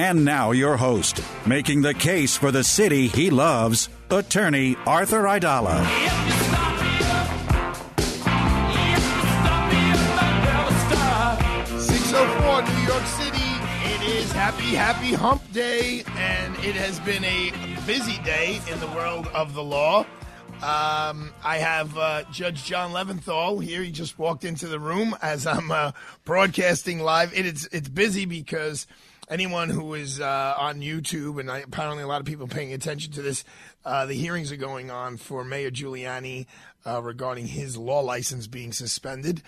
And now, your host, making the case for the city he loves, attorney Arthur Aidala. 604 New York City. It is happy, happy hump day, and it has been a busy day in the world of the law. Um, I have uh, Judge John Leventhal here. He just walked into the room as I'm uh, broadcasting live. It is it's busy because anyone who is uh, on YouTube and I, apparently a lot of people paying attention to this, uh, the hearings are going on for Mayor Giuliani uh, regarding his law license being suspended.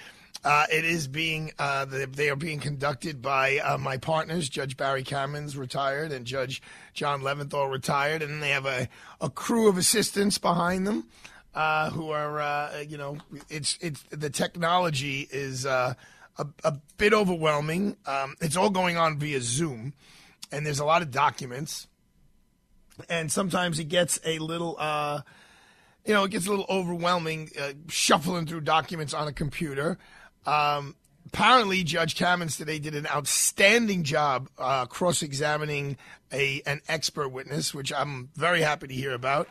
Uh, it is being uh, they are being conducted by uh, my partners, Judge Barry Kamins, retired, and Judge John Leventhal, retired, and they have a, a crew of assistants behind them who are you know it's it's the technology is a, a bit overwhelming. Um, it's all going on via Zoom, and there's a lot of documents, and sometimes it gets a little you know, it gets a little overwhelming uh, shuffling through documents on a computer. Um, apparently, Judge Kamins today did an outstanding job uh, cross-examining a an expert witness, which I'm very happy to hear about.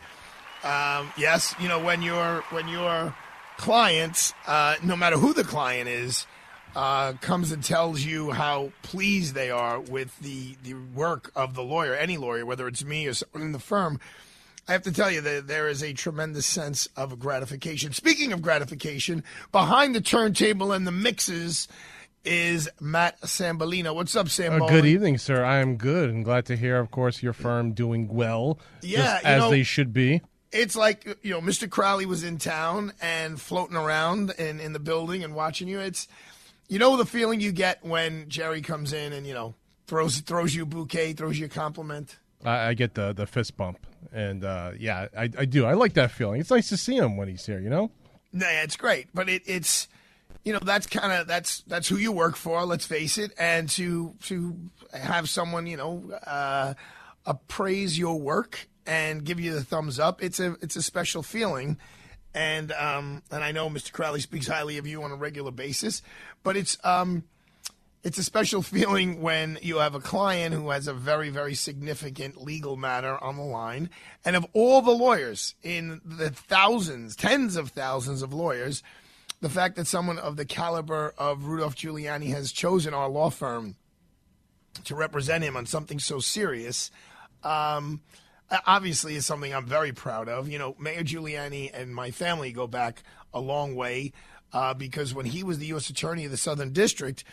Um, yes, you know when your when your client, uh, no matter who the client is, uh, comes and tells you how pleased they are with the the work of the lawyer, any lawyer, whether it's me or someone in the firm. I have to tell you that there is a tremendous sense of gratification. Speaking of gratification, behind the turntable and the mixes is Matt Sambolino. What's up, Sam? Uh, good evening, sir. I am good and glad to hear, of course, your firm doing well, yeah, as know, they should be. It's like you know, Mr. Crowley was in town and floating around in in the building and watching you. It's you know the feeling you get when Jerry comes in and you know throws throws you a bouquet, throws you a compliment. I, I get the the fist bump, and uh, yeah, I, I do. I like that feeling. It's nice to see him when he's here. You know. Nah, it's great, but it, it's you know that's kind of that's that's who you work for. Let's face it, and to to have someone you know uh, appraise your work and give you the thumbs up. It's a it's a special feeling, and um, and I know Mr. Crowley speaks highly of you on a regular basis, but it's um, it's a special feeling when you have a client who has a very, very significant legal matter on the line. And of all the lawyers in the thousands, tens of thousands of lawyers, the fact that someone of the caliber of Rudolph Giuliani has chosen our law firm to represent him on something so serious, um, obviously is something I'm very proud of. You know, Mayor Giuliani and my family go back a long way uh, because when he was the U.S. Attorney of the Southern District,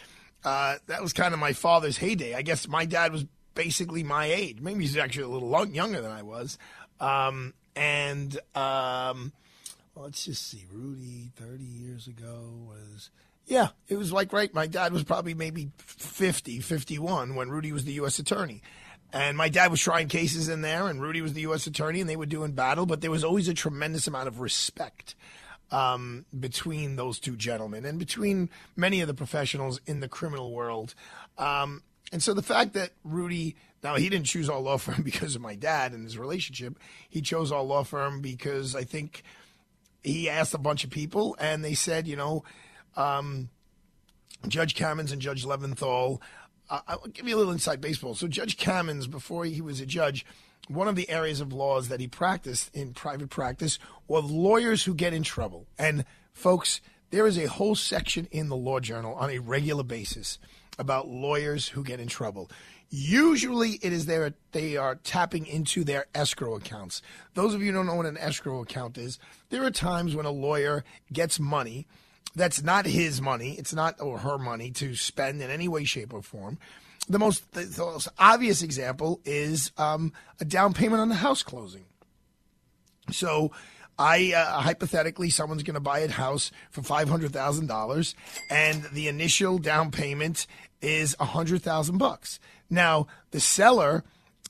uh, that was kind of my father's heyday. I guess my dad was basically my age. Maybe he's actually a little long, younger than I was. Um, and um, well, let's just see. Rudy, 30 years ago, was. Yeah, it was like right. My dad was probably maybe 50, 51 when Rudy was the U.S. attorney. And my dad was trying cases in there, and Rudy was the U.S. attorney, and they were doing battle, but there was always a tremendous amount of respect um, between those two gentlemen and between many of the professionals in the criminal world. Um, and so the fact that Rudy, now he didn't choose our law firm because of my dad and his relationship. He chose our law firm because I think he asked a bunch of people and they said, you know, um, Judge Kamins and Judge Leventhal. Uh, I'll give you a little inside baseball. So Judge Kamins, before he was a judge, one of the areas of laws that he practiced in private practice were lawyers who get in trouble. And folks, there is a whole section in the Law Journal on a regular basis about lawyers who get in trouble. Usually, it is their they are tapping into their escrow accounts. Those of you who don't know what an escrow account is, there are times when a lawyer gets money that's not his money, it's not or her money to spend in any way, shape, or form. The most, the, the most obvious example is um, a down payment on the house closing. So, I uh, hypothetically, someone's going to buy a house for five hundred thousand dollars, and the initial down payment is a hundred thousand bucks. Now, the seller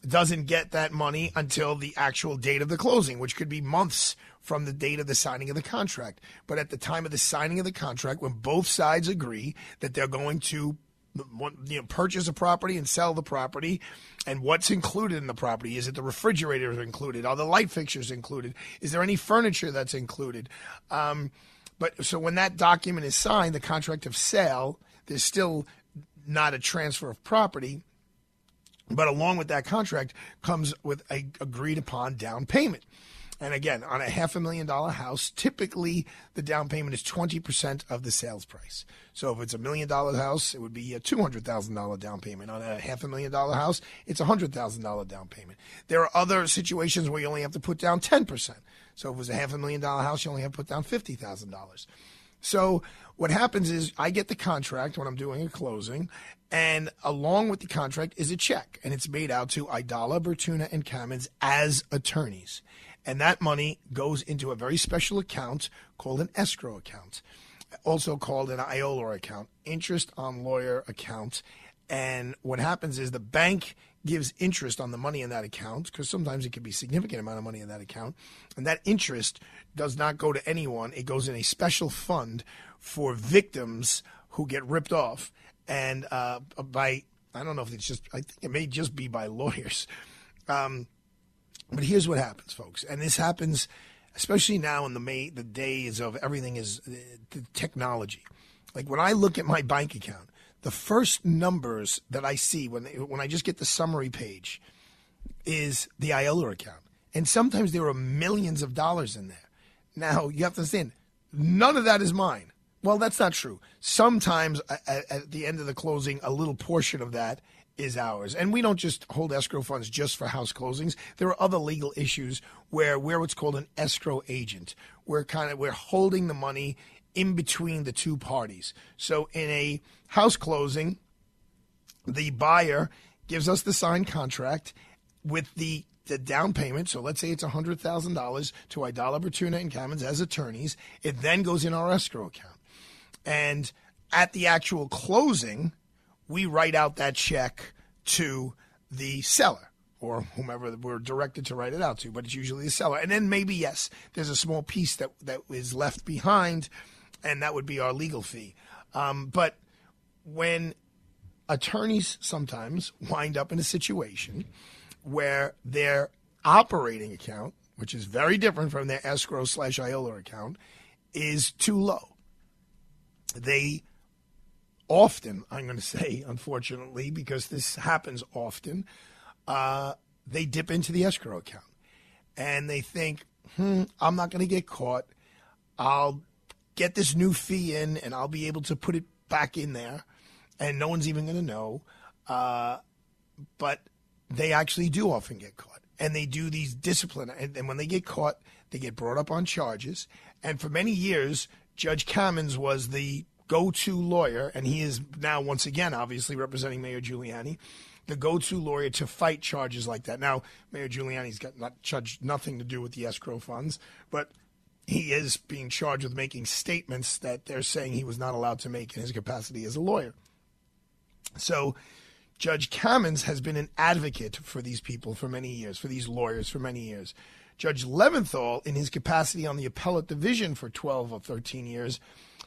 doesn't get that money until the actual date of the closing, which could be months from the date of the signing of the contract. But at the time of the signing of the contract, when both sides agree that they're going to you know, purchase a property and sell the property, and what's included in the property? Is it the refrigerator included? Are the light fixtures included? Is there any furniture that's included? Um, but so when that document is signed, the contract of sale, there's still not a transfer of property. But along with that contract comes with a agreed upon down payment. And again, on a half a million dollar house, typically the down payment is 20% of the sales price. So if it's a million dollar house, it would be a $200,000 down payment. On a half a million dollar house, it's a $100,000 down payment. There are other situations where you only have to put down 10%. So if it was a half a million dollar house, you only have to put down $50,000. So what happens is I get the contract when I'm doing a closing, and along with the contract is a check, and it's made out to Aidala, Bertuna, and Kamins as attorneys. And that money goes into a very special account called an escrow account, also called an IOLA account, interest on lawyer account. And what happens is the bank gives interest on the money in that account because sometimes it can be significant amount of money in that account. And that interest does not go to anyone. It goes in a special fund for victims who get ripped off. And uh, by i don't know if it's just i think it may just be by lawyers. Um, but here's what happens, folks, and this happens especially now in the May, the days of everything is uh, technology. Like when I look at my bank account, the first numbers that I see when when I just get the summary page is the IOLA account, and sometimes there are millions of dollars in there. Now you have to understand, none of that is mine. Well, that's not true. Sometimes at, at the end of the closing, a little portion of that is ours. And we don't just hold escrow funds just for house closings. There are other legal issues where we're what's called an escrow agent. We're kind of we're holding the money in between the two parties. So in a house closing, the buyer gives us the signed contract with the the down payment, so let's say it's $100,000 to Aidala Bertuna, and Kamins as attorneys. It then goes in our escrow account. And at the actual closing, we write out that check to the seller or whomever we're directed to write it out to, but it's usually the seller. And then maybe, yes, there's a small piece that, that is left behind, and that would be our legal fee. Um, but when attorneys sometimes wind up in a situation where their operating account, which is very different from their escrow slash IOLA account, is too low. They often, I'm going to say, unfortunately, because this happens often, uh, they dip into the escrow account and they think, hmm, I'm not going to get caught. I'll get this new fee in and I'll be able to put it back in there and no one's even going to know. Uh, but they actually do often get caught and they do these discipline. And, and when they get caught, they get brought up on charges. And for many years, Judge Kamins was the go to lawyer, and he is now, once again, obviously representing Mayor Giuliani, the go to lawyer to fight charges like that. Now, Mayor Giuliani's got not charged nothing to do with the escrow funds, but he is being charged with making statements that they're saying he was not allowed to make in his capacity as a lawyer. So, Judge Kamins has been an advocate for these people for many years, for these lawyers for many years. Judge Leventhal, in his capacity on the appellate division for 12 or 13 years,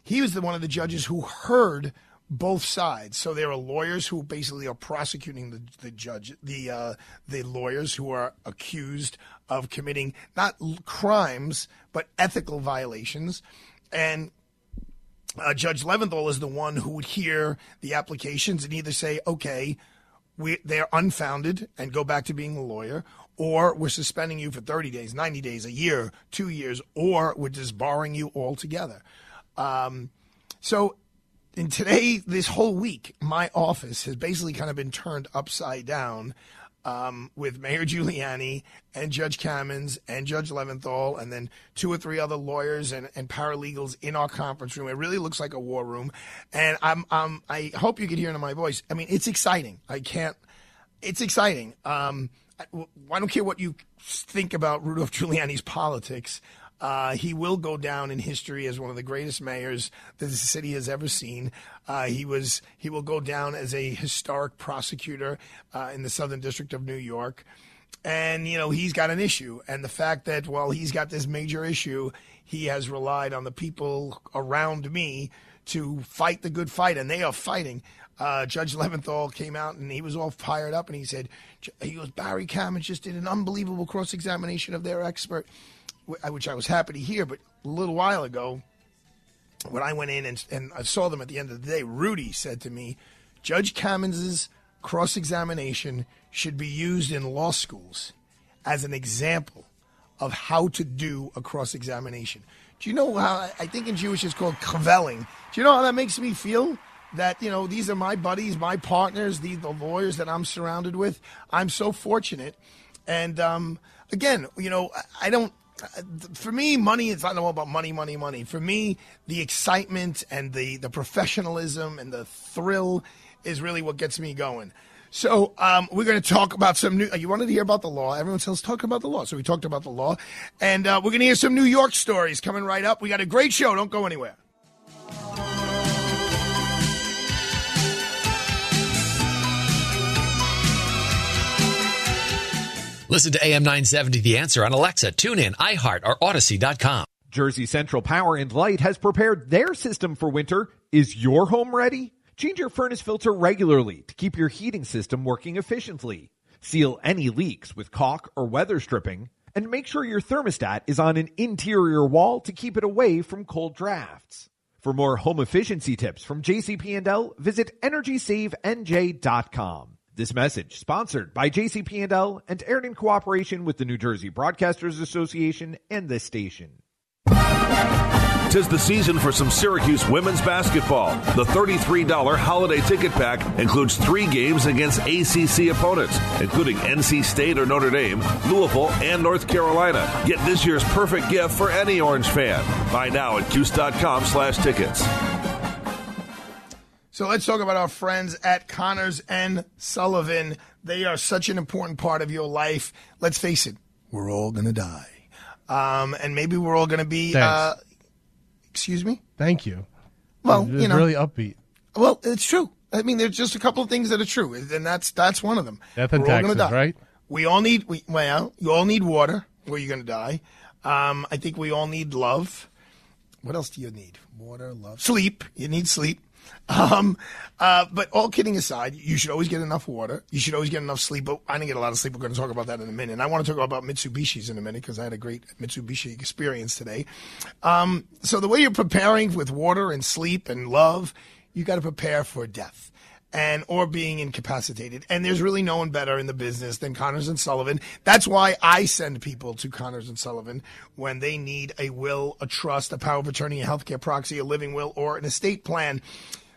he was the one of the judges who heard both sides. So there are lawyers who basically are prosecuting the, the judge, the uh, the lawyers who are accused of committing not crimes but ethical violations, and. Uh, Judge Leventhal is the one who would hear the applications and either say, okay, we, they're unfounded and go back to being a lawyer, or we're suspending you for 30 days, 90 days, a year, two years, or we're disbarring you altogether. Um, so in today, this whole week, my office has basically kind of been turned upside down um, with Mayor Giuliani and Judge Kamins and Judge Leventhal, and then two or three other lawyers and, and paralegals in our conference room. It really looks like a war room, and I'm, um, I hope you can hear it in my voice. I mean, it's exciting. I can't. It's exciting. Um, I, I don't care what you think about Rudolph Giuliani's politics. Uh, he will go down in history as one of the greatest mayors that the city has ever seen. Uh, he was he will go down as a historic prosecutor uh, in the Southern District of New York. And you know he's got an issue, and the fact that while he's got this major issue, he has relied on the people around me to fight the good fight, and they are fighting. Uh, Judge Leventhal came out and he was all fired up, and he said, "He goes, Barry Kamins just did an unbelievable cross examination of their expert." Which I was happy to hear. But a little while ago, when I went in and, and I saw them at the end of the day, Rudy said to me, Judge Kamins's cross examination should be used in law schools as an example of how to do a cross examination. Do you know how I think in Jewish it's called kvelling? Do you know how that makes me feel? That you know these are my buddies, my partners, the the lawyers that I'm surrounded with. I'm so fortunate, and um, again, you know, I don't for me, money is not all about money, money, money. For me, the excitement and the, the professionalism and the thrill is really what gets me going. So um, we're going to talk about some new. You wanted to hear about the law. Everyone says talk about the law. So we talked about the law, and uh, we're going to hear some New York stories coming right up. We got a great show. Don't go anywhere. Listen to AM 970 The Answer on Alexa, TuneIn, iHeart, or Audacy.com. Jersey Central Power and Light has prepared their system for winter. Is your home ready? Change your furnace filter regularly to keep your heating system working efficiently. Seal any leaks with caulk or weather stripping, and make sure your thermostat is on an interior wall to keep it away from cold drafts. For more home efficiency tips from JCP&L, visit EnergySaveNJ.com. This message sponsored by JCP&L and aired in cooperation with the New Jersey Broadcasters Association and this station. Tis the season for some Syracuse women's basketball. The $33 holiday ticket pack includes three games against ACC opponents, including NC State or Notre Dame, Louisville, and North Carolina. Get this year's perfect gift for any Orange fan. Buy now at Cuse.com slash tickets. So let's talk about our friends at Connors and Sullivan. They are such an important part of your life. Let's face it, we're all going to die. Um, and maybe we're all going to be. Uh, excuse me? Thank you. Well, you know. really upbeat. Well, it's true. I mean, there's just a couple of things that are true, and that's that's one of them. Death and We're all taxes, gonna die. right? We all need. We, well, you all need water, or you're going to die. Um, I think we all need love. What else do you need? Water, love, sleep. You need sleep. Um, uh, but all kidding aside, you should always get enough water. You should always get enough sleep. But I didn't get a lot of sleep. We're going to talk about that in a minute. And I want to talk about Mitsubishi's in a minute because I had a great Mitsubishi experience today. Um, so the way you're preparing with water and sleep and love, you got to prepare for death and or being incapacitated. And there's really no one better in the business than Connors and Sullivan. That's why I send people to Connors and Sullivan when they need a will, a trust, a power of attorney, a healthcare proxy, a living will, or an estate plan.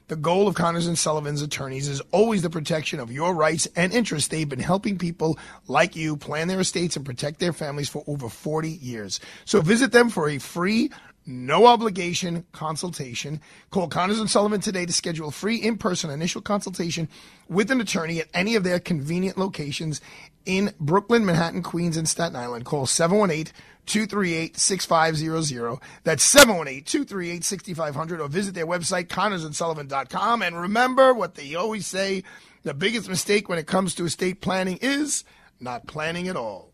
The goal of Connors and Sullivan's attorneys is always the protection of your rights and interests. They've been helping people like you plan their estates and protect their families for over 40 years. So visit them for a free no obligation consultation. Call Connors and Sullivan today to schedule a free in-person initial consultation with an attorney at any of their convenient locations in Brooklyn, Manhattan, Queens, and Staten Island. Call 718-238-6500. That's 718-238-6500 or visit their website, connorsandsullivan.com. And remember what they always say, the biggest mistake when it comes to estate planning is not planning at all.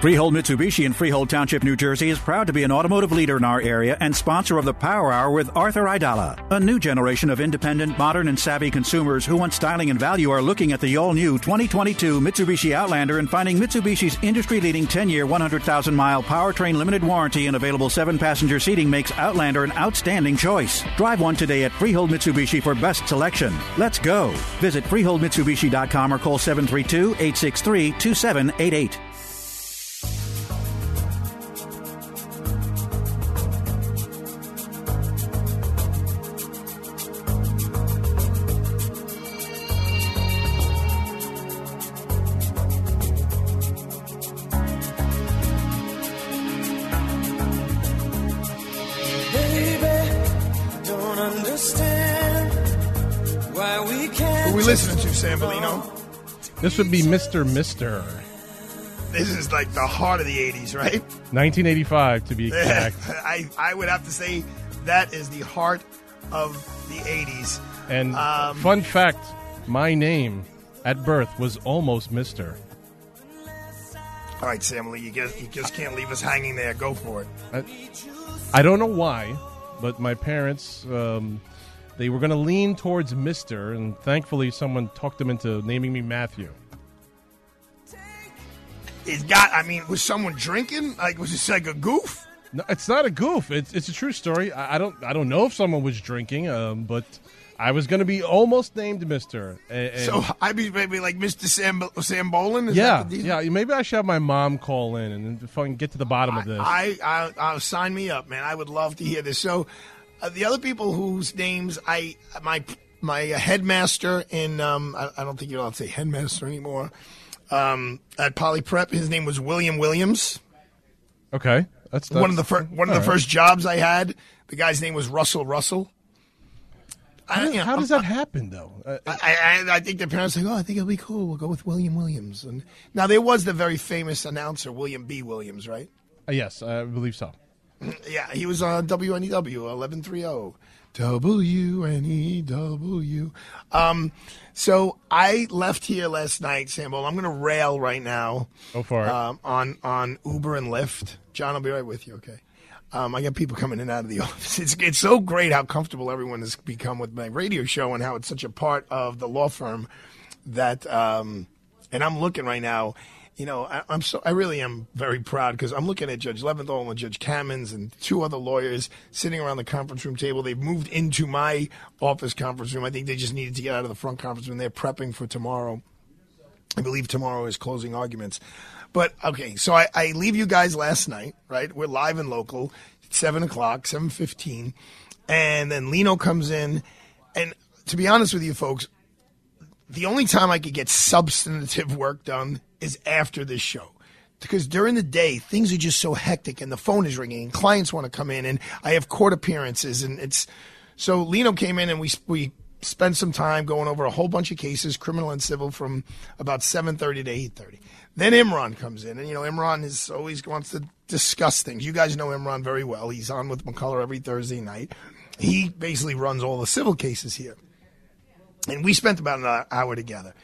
Freehold Mitsubishi in Freehold Township, New Jersey is proud to be an automotive leader in our area and sponsor of the Power Hour with Arthur Aidala. A new generation of independent, modern, and savvy consumers who want styling and value are looking at the all new 2022 Mitsubishi Outlander and finding Mitsubishi's industry leading 10 year, 100,000 mile powertrain limited warranty and available 7 passenger seating makes Outlander an outstanding choice. Drive one today at Freehold Mitsubishi for best selection. Let's go. Visit FreeholdMitsubishi.com or call 732 863 2788. We listening to, Sambolino? This would be Mr. Mister. This is like the heart of the 80s, right? 1985 to be exact. I, I would have to say that is the heart of the 80s. And Um, fun fact, my name at birth was almost Mister. All right, Sam Lee, you just, you just can't leave us hanging there. Go for it. I, I don't know why, but my parents um, they were going to lean towards Mister, and thankfully someone talked them into naming me Matthew. It's got, I mean, was someone drinking? Like, was this like a goof? No, it's not a goof. It's it's a true story. I, I don't I don't know if someone was drinking, um, but I was going to be almost named Mister. And, and- So I'd be maybe like Mr. Sam, Sam Bolin? Is yeah, yeah. Maybe I should have my mom call in and fucking get to the bottom of this. I, I, I sign me up, man. I would love to hear this. So, uh, the other people whose names I my my headmaster in um I, I don't think you're allowed to say headmaster anymore. Um, at Poly Prep, his name was William Williams. okay, that's, one of the that's- first one of the right. first jobs I had. The guy's name was Russell Russell. How, you know, how does that happen though? Uh, I, I, I think the parents like, oh, I think it'll be cool. We'll go with William Williams. And now there was the very famous announcer William B. Williams, right? uh, yes, I believe so. Yeah, he was on WNEW eleven three zero. WNEW. Um, so I left here last night, Sambo. I'm going to rail right now. Go for it. Um, on on Uber and Lyft. John, I'll be right with you. Okay. Um, I got people coming in and out of the office. It's it's so great how comfortable everyone has become with my radio show and how it's such a part of the law firm that. Um, and I'm looking right now. You know, I, I'm so I really am very proud because I'm looking at Judge Leventhal and Judge Kamins and two other lawyers sitting around the conference room table. They've moved into my office conference room. I think they just needed to get out of the front conference room. They're prepping for tomorrow. I believe tomorrow is closing arguments. But okay, so I, I leave you guys last night, right? We're live and local, seven o'clock, seven fifteen, and then Lino comes in, and to be honest with you, folks, the only time I could get substantive work done is after this show. Because during the day, things are just so hectic and the phone is ringing and clients want to come in and I have court appearances and it's so Lino came in and we we spent some time going over a whole bunch of cases, criminal and civil, from about seven thirty to eight thirty. Then Imran comes in, and you know Imran is always wants to discuss things. You guys know Imran very well. He's on with McCullough every Thursday night. He basically runs all the civil cases here and we spent about an hour together.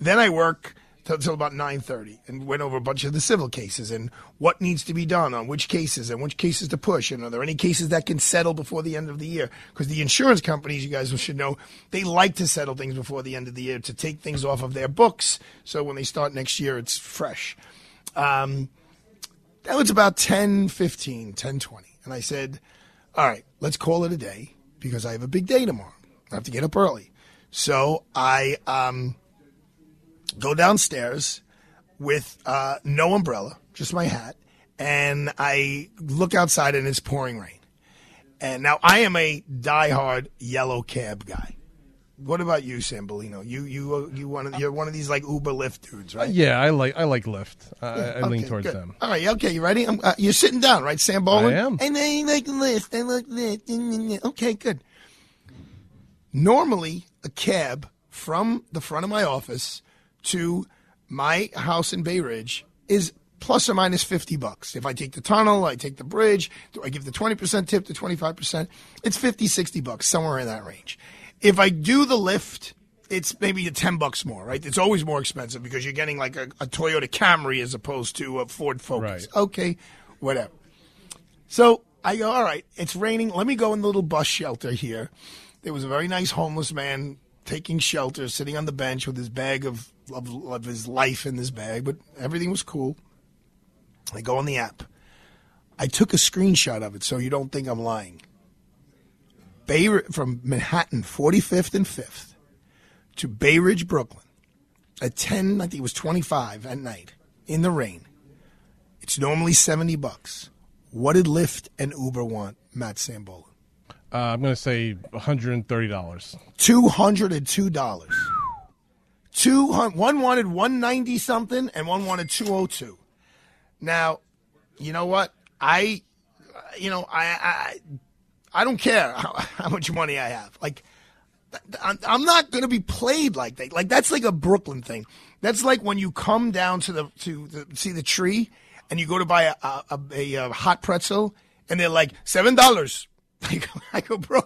Then I work till about nine thirty, and went over a bunch of the civil cases and what needs to be done on which cases and which cases to push, and are there any cases that can settle before the end of the year? Because the insurance companies, you guys should know, they like to settle things before the end of the year to take things off of their books, so when they start next year, it's fresh. Um, that was about 10, 15, 10, 20. And I said, all right, let's call it a day because I have a big day tomorrow. I have to get up early. So I um, go downstairs with uh, no umbrella, just my hat, and I look outside and it's pouring rain. And now I am a diehard yellow cab guy. What about you, Sambolino? You you uh, you one of, you're one of these like Uber Lyft dudes, right? Yeah, I like I like Lyft. I, I lean towards good. them. All right, okay, you ready? I'm, uh, you're sitting down, right, Sam Bolin? I am. And I like Lyft. I like Lyft. Okay, good. Normally, a cab from the front of my office to my house in Bay Ridge is plus or minus 50 bucks. If I take the tunnel, I take the bridge, I give the 20% tip to 25%, it's 50, 60 bucks, somewhere in that range. If I do the lift, it's maybe a 10 bucks more, right? It's always more expensive because you're getting like a, a Toyota Camry as opposed to a Ford Focus. Okay, whatever. So I go, all right, it's raining. Let me go in the little bus shelter here. There was a very nice homeless man taking shelter, sitting on the bench with his bag of, of, of his life in this bag, but everything was cool. I go on the app. I took a screenshot of it so you don't think I'm lying. Bay from Manhattan, 45th and 5th, to Bay Ridge, Brooklyn, at 10, I think it was 25 at night, in the rain. It's normally 70 bucks. What did Lyft and Uber want, Matt Sambola? Uh, I'm going to say 130 dollars. Two one wanted one ninety something, and one wanted two oh two. Now, you know what? I, you know, I, I, I don't care how, how much money I have. Like, I'm not going to be played like that. Like that's like a Brooklyn thing. That's like when you come down to the to the, see the tree and you go to buy a a, a, a hot pretzel and they're like seven dollars. I go, bro.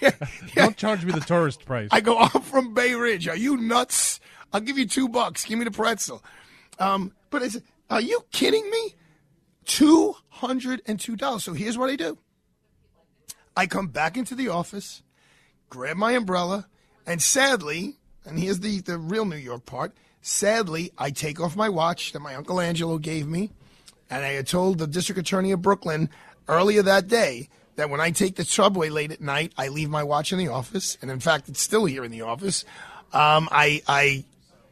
Yeah, Don't charge me the tourist price. I go, I'm from Bay Ridge. Are you nuts? I'll give you two bucks. Give me the pretzel. Um, but it's, are you kidding me? Two hundred and two dollars. So here's what I do. I come back into the office, grab my umbrella, and sadly, and here's the, the real New York part. Sadly, I take off my watch that my Uncle Angelo gave me, and I had told the district attorney of Brooklyn earlier that day that when I take the subway late at night, I leave my watch in the office, and in fact, it's still here in the office. Um, I I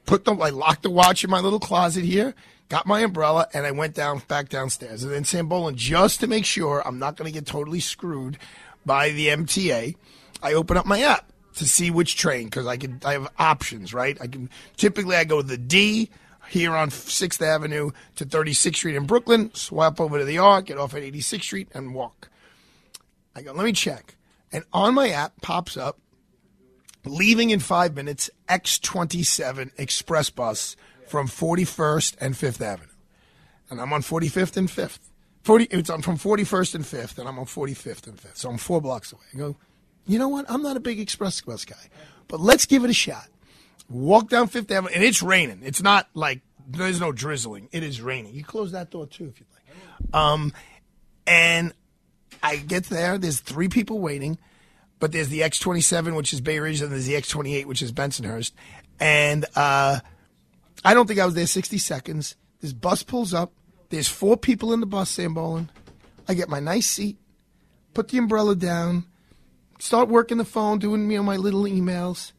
put the I locked the watch in my little closet here, got my umbrella, and I went down back downstairs. And then Sam Bolin, just to make sure I'm not going to get totally screwed by the MTA, I open up my app to see which train because I can I have options, right? I can typically I go the D here on Sixth Avenue to 36th Street in Brooklyn, swap over to the R, get off at 86th Street, and walk. I go, let me check, and on my app pops up, leaving in five minutes, X27 express bus from 41st and Fifth Avenue, and I'm on 45th and Fifth. 40, it's I'm from 41st and 5th, and I'm on 45th and 5th. So I'm four blocks away. I go, you know what? I'm not a big express bus guy, but let's give it a shot. Walk down Fifth Avenue, and it's raining. It's not like there's no drizzling. It is raining. You close that door too if you'd like. Um, and I get there. There's three people waiting, but there's the X27, which is Bay Ridge, and there's the X28, which is Bensonhurst. And uh, I don't think I was there 60 seconds. This bus pulls up. There's four people in the bus, Sam Bolin. I get my nice seat, put the umbrella down, start working the phone, doing me on my little emails.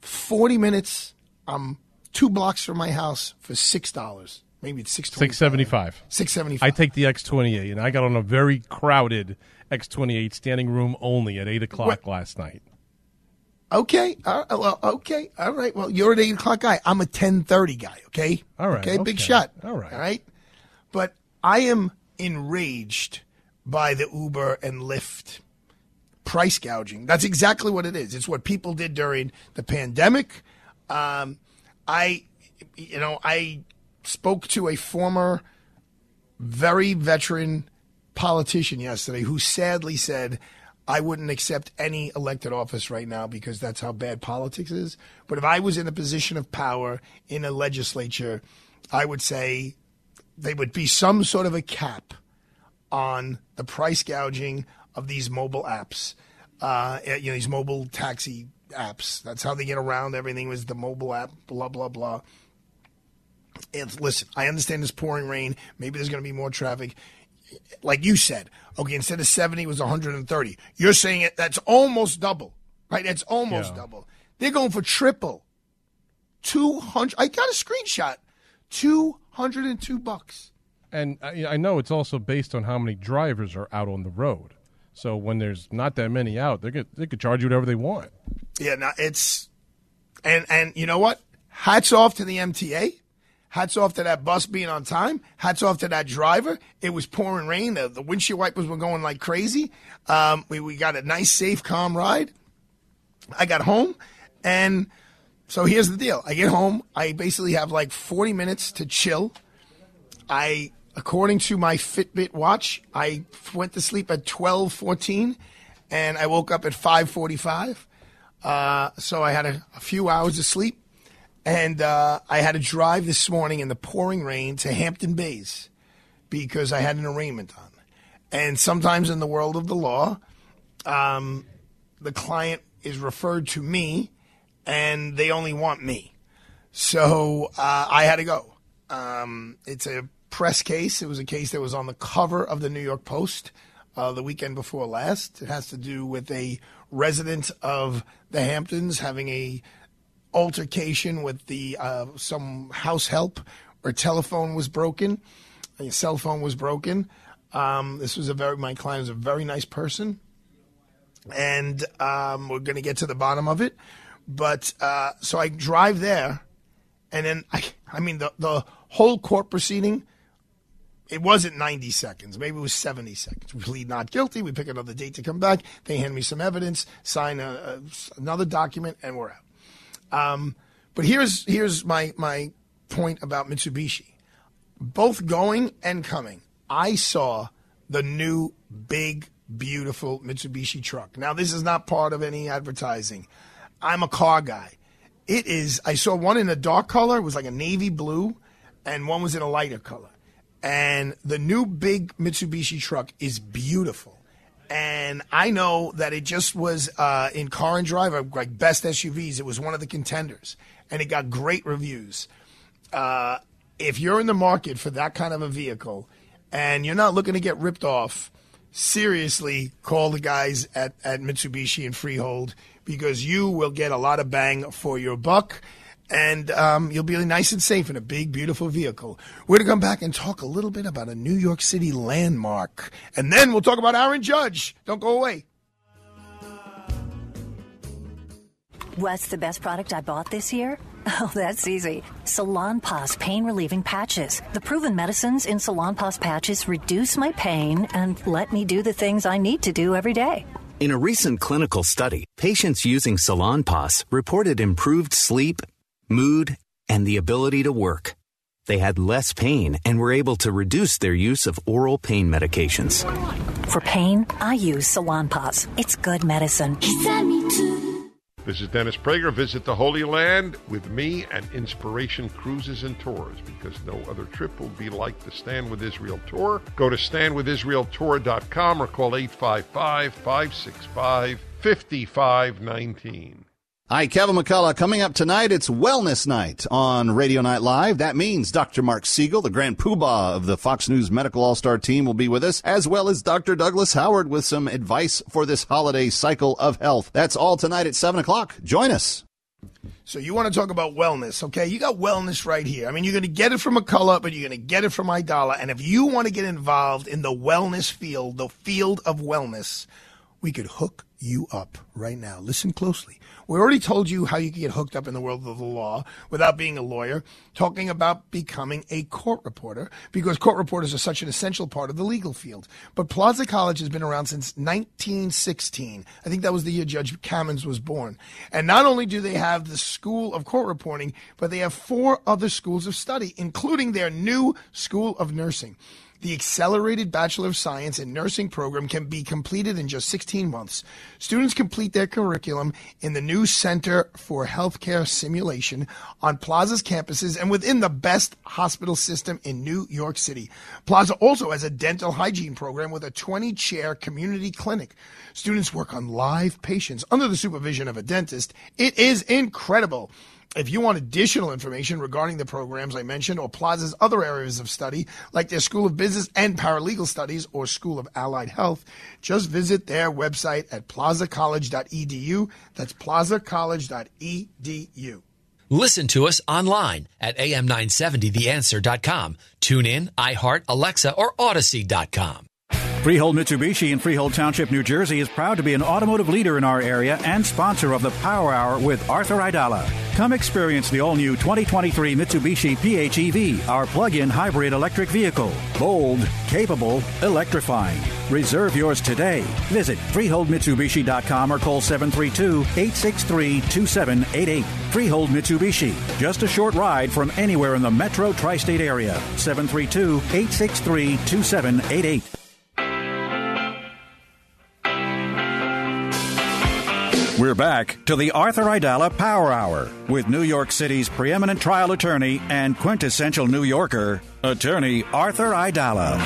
40 minutes. I'm two blocks from my house for $6. Maybe it's 6 Six seventy five. 675 I take the X twenty eight, and I got on a very crowded X twenty eight standing room only at eight o'clock What? last night. Okay. Right, well, okay. All right. Well, you're an eight o'clock guy. I'm a ten thirty guy. Okay. All right, Okay. Big shot. All right. All right. But I am enraged by the Uber and Lyft price gouging. That's exactly what it is. It's what people did during the pandemic. Um, I, you know, I spoke to a former, very veteran politician yesterday who sadly said, I wouldn't accept any elected office right now because that's how bad politics is. But if I was in a position of power in a legislature, I would say there would be some sort of a cap on the price gouging of these mobile apps. Uh, you know, these mobile taxi apps. That's how they get around everything was the mobile app, blah, blah, blah. And listen, I understand it's pouring rain. Maybe there's going to be more traffic. Like you said, okay, instead of 70, it was 130. You're saying it, that's almost double, right? That's almost Yeah. double. They're going for triple. 200. I got a screenshot. 202 bucks. And I, I know it's also based on how many drivers are out on the road. So when there's not that many out, they could they could charge you whatever they want. Yeah, no, it's and and you know what? Hats off to the MTA. Hats off to that bus being on time. Hats off to that driver. It was pouring rain. The, the windshield wipers were going like crazy. Um, we we got a nice, safe, calm ride. I got home, and so here's the deal. I get home. I basically have like 40 minutes to chill. I, according to my Fitbit watch, I went to sleep at 12:14, and I woke up at 5:45. Uh, so I had a, a few hours of sleep, and uh, I had to drive this morning in the pouring rain to Hampton Bays because I had an arraignment on. And sometimes in the world of the law, um, the client is referred to me, and they only want me. So uh, I had to go. Um, it's a press case. It was a case that was on the cover of the New York Post uh, the weekend before last. It has to do with a resident of the Hamptons having a altercation with the uh, some house help. or telephone was broken. A cell phone was broken. Um, this was a very my client was a very nice person and um, we're going to get to the bottom of it. But uh, so I drive there, and then I, I mean, the the whole court proceeding it wasn't 90 seconds. Maybe it was 70 seconds. We plead not guilty. We pick another date to come back. They hand me some evidence, sign a, a, another document, and we're out. Um, but here's here's my my point about Mitsubishi. Both going and coming, I saw the new big beautiful Mitsubishi truck. Now this is not part of any advertising. I'm a car guy. It is. I saw one in a dark color. It was like a navy blue, and one was in a lighter color. And the new big Mitsubishi truck is beautiful. And I know that it just was uh, in Car and Drive, uh, like best SUVs. It was one of the contenders, and it got great reviews. Uh, if you're in the market for that kind of a vehicle, and you're not looking to get ripped off, seriously call the guys at, at Mitsubishi and Freehold because you will get a lot of bang for your buck and um, you'll be nice and safe in a big, beautiful vehicle. We're going to come back and talk a little bit about a New York City landmark. And then we'll talk about Aaron Judge. Don't go away. What's the best product I bought this year? Oh, that's easy. Salonpas pain relieving patches. The proven medicines in Salonpas patches reduce my pain and let me do the things I need to do every day. In a recent clinical study, patients using Salonpas reported improved sleep, mood, and the ability to work. They had less pain and were able to reduce their use of oral pain medications. For pain, I use Salonpas. It's good medicine. This is Dennis Prager. Visit the Holy Land with me and Inspiration Cruises and Tours because no other trip will be like the Stand With Israel Tour. Go to standwithisraeltour.com or call 855 565 5519. Hi, Kevin McCullough. Coming up tonight, it's Wellness Night on Radio Night Live. That means Dr. Marc Siegel, the grand poobah of the Fox News Medical All-Star team, will be with us, as well as Dr. Douglas Howard with some advice for this holiday cycle of health. That's all tonight at 7 o'clock. Join us. So you want to talk about wellness, okay? You got wellness right here. I mean, you're going to get it from McCullough, but you're going to get it from Aidala. And if you want to get involved in the wellness field, the field of wellness, we could hook you up right now. Listen closely. We already told you how you can get hooked up in the world of the law without being a lawyer, talking about becoming a court reporter, because court reporters are such an essential part of the legal field. But Plaza College has been around since 1916. I think that was the year Judge Kamins was born. And not only do they have the School of Court Reporting, but they have four other schools of study, including their new School of Nursing. The accelerated Bachelor of Science in Nursing program can be completed in just 16 months. Students complete their curriculum in the new Center for Healthcare Simulation on Plaza's campuses and within the best hospital system in New York City. Plaza also has a dental hygiene program with a 20 chair community clinic. Students work on live patients under the supervision of a dentist. It is incredible. If you want additional information regarding the programs I mentioned or Plaza's other areas of study, like their School of Business and Paralegal Studies or School of Allied Health, just visit their website at plazacollege.edu. That's plazacollege.edu. Listen to us online at am970theanswer.com. Tune in, iHeart, Alexa, or Audacy.com. Freehold Mitsubishi in Freehold Township, New Jersey is proud to be an automotive leader in our area and sponsor of the Power Hour with Arthur Aidala. Come experience the all new 2023 Mitsubishi PHEV, our plug in hybrid electric vehicle. Bold, capable, electrifying. Reserve yours today. Visit FreeholdMitsubishi.com or call 732 863 2788. Freehold Mitsubishi, just a short ride from anywhere in the metro tri state area. 732 863 2788. We're back to the Arthur Aidala Power Hour with New York City's preeminent trial attorney and quintessential New Yorker, attorney Arthur Aidala.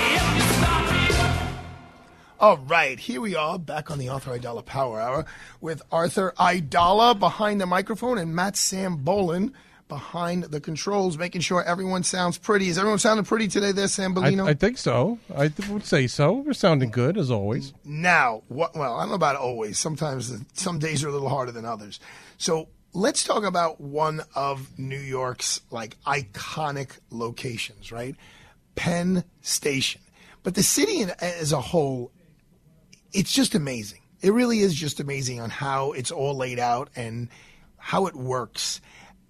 All right, here we are back on the Arthur Aidala Power Hour with Arthur Aidala behind the microphone and Matt Sam Sambolin behind the controls, making sure everyone sounds pretty. Is everyone sounding pretty today there, Sambolino? I, I think so. I th- would say so. We're sounding good, as always. Now, what, well, I don't know about always. Sometimes, some days are a little harder than others. So let's talk about one of New York's like iconic locations, right? Penn Station. But the city as a whole, it's just amazing. It really is just amazing on how it's all laid out and how it works.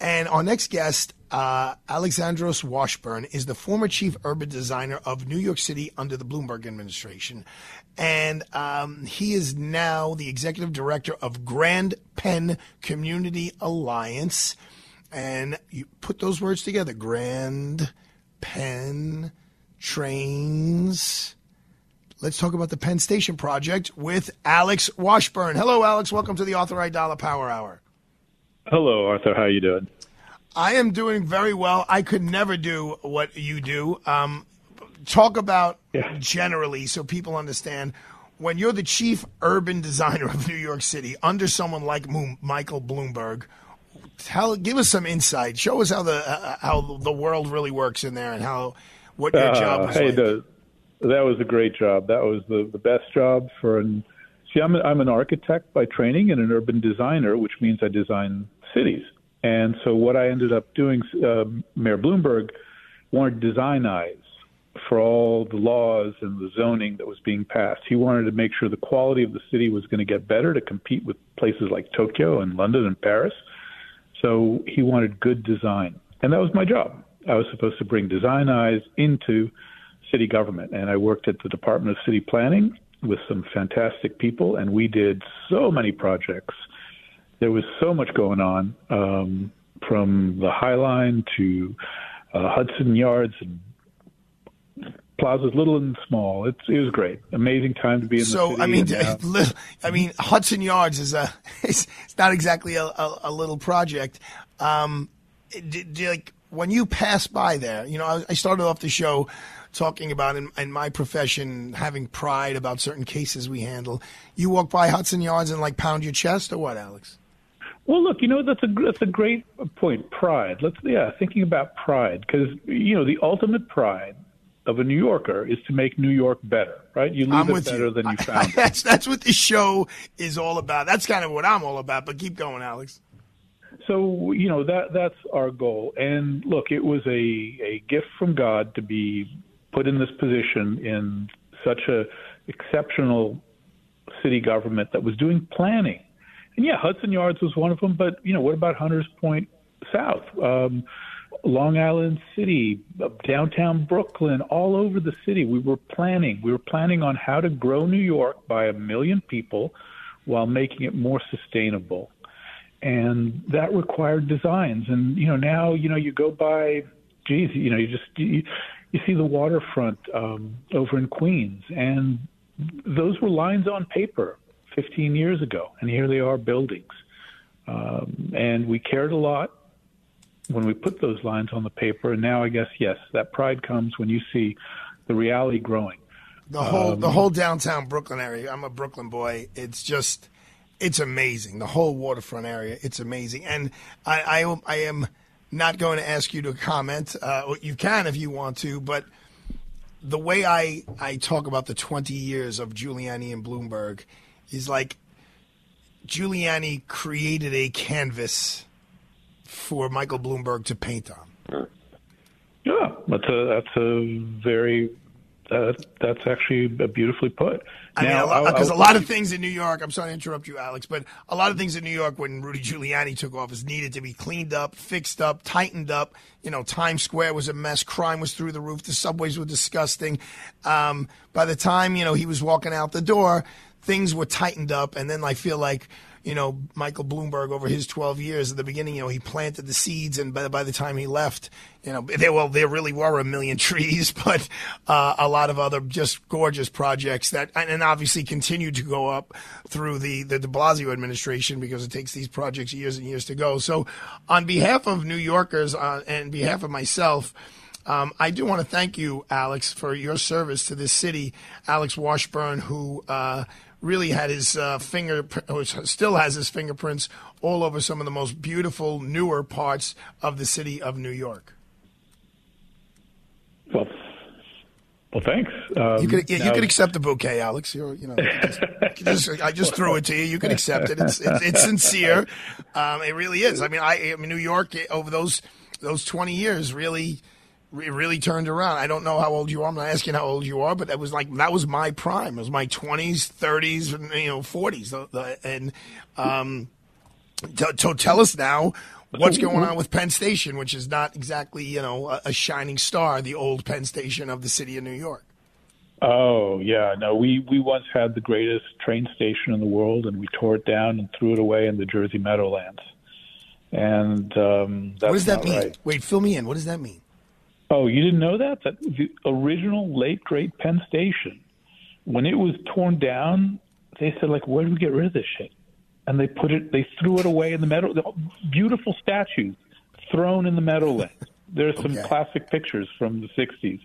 And our next guest, uh, Alexandros Washburn, is the former chief urban designer of New York City under the Bloomberg administration. And um, he is now the executive director of Grand Penn Community Alliance. And you put those words together Grand Penn Trains. Let's talk about the Penn Station project with Alex Washburn. Hello, Alex. Welcome to the Arthur Aidala Power Hour. Hello, Arthur. How you doing? I am doing very well. I could never do what you do. Um, talk about yeah. generally so people understand when you're the chief urban designer of New York City under someone like Michael Bloomberg. Tell, give us some insight. Show us how the uh, how the world really works in there and how what your uh, job is hey, like. The, that was a great job. That was the, the best job for an. See, I'm, a, I'm an architect by training and an urban designer, which means I design cities. And so what I ended up doing, uh, Mayor Bloomberg wanted design eyes for all the laws and the zoning that was being passed. He wanted to make sure the quality of the city was going to get better to compete with places like Tokyo and London and Paris. So he wanted good design. And that was my job. I was supposed to bring design eyes into city government. And I worked at the Department of City Planning with some fantastic people, and we did so many projects there was so much going on um, from the High Line to uh, Hudson Yards and plazas, little and small. It's it was great, amazing time to be in so, the city. So I mean, uh, I mean, Hudson Yards is a it's, it's not exactly a, a, a little project. Um, do, do, like when you pass by there, you know, I, I started off the show talking about in, in, my profession having pride about certain cases we handle. You walk by Hudson Yards and like pound your chest, or what, Alex? Well, look, you know that's a that's a great point. Pride. Let's yeah, thinking about pride because you know the ultimate pride of a New Yorker is to make New York better, right? You leave it better you. than you found it. That's that's what the show is all about. That's kind of what I'm all about. But keep going, Alex. So you know that that's our goal. And look, it was a a gift from God to be put in this position in such a exceptional city government that was doing planning and yeah, Hudson Yards was one of them. But you know, what about Hunters Point South, um, Long Island City, downtown Brooklyn, all over the city? We were planning. We were planning on how to grow New York by a million people while making it more sustainable. And that required designs. And you know, now you know you go by, geez, you know, you just you, you see the waterfront um, over in Queens, and those were lines on paper 15 years ago, and here they are buildings. Um, and we cared a lot when we put those lines on the paper, and now I guess yes, that pride comes when you see the reality growing. The whole um, the whole downtown Brooklyn area. I'm a Brooklyn boy. It's just it's amazing. The whole waterfront area. It's amazing, and I I, I am not going to ask you to comment. Uh, you can if you want to, but the way I, I talk about the 20 years of Giuliani and Bloomberg is like Giuliani created a canvas for Michael Bloomberg to paint on. Yeah, that's a that's a very uh, that's actually beautifully put. I now, mean, because a, a, lot of things in New York. I'm sorry to interrupt you, Alex, but a lot of things in New York when Rudy Giuliani took office needed to be cleaned up, fixed up, tightened up. You know, Times Square was a mess. Crime was through the roof. The subways were disgusting. Um, by the time you know he was walking out the door, things were tightened up, and then I feel like you know Michael Bloomberg over his 12 years at the beginning, you know he planted the seeds, and by, by the time he left, you know there well there really were a million trees, but uh, a lot of other just gorgeous projects that and obviously continued to go up through the the De Blasio administration because it takes these projects years and years to go. So, on behalf of New Yorkers uh, and behalf of myself. Um, I do want to thank you, Alex, for your service to this city. Alex Washburn, who uh, really had his uh, finger, still has his fingerprints all over some of the most beautiful, newer parts of the city of New York. Well, well, thanks. Um, you could you could accept the bouquet, Alex. You're, you know, just, just, I just threw it to you. You can accept it. It's it's, it's sincere. Um, it really is. I mean, I, I mean, New York over those those twenty years really it really turned around. I don't know how old you are. I'm not asking how old you are, but that was like that was my prime. It was my 20s, 30s, and you know 40s. And um, to, to tell us now what's going on with Penn Station, which is not exactly you know a, a shining star, the old Penn Station of the city of New York. Oh yeah, no. We we once had the greatest train station in the world, and we tore it down and threw it away in the Jersey Meadowlands. And um, that's what does that mean? right. Wait, fill me in. What does that mean? Oh, you didn't know that? That the original late great Penn Station, when it was torn down, they said like, "Where do we get rid of this shit?" And they put it, they threw it away in the meadow. the Beautiful statues thrown in the meadowlands. There's some classic pictures from the '60s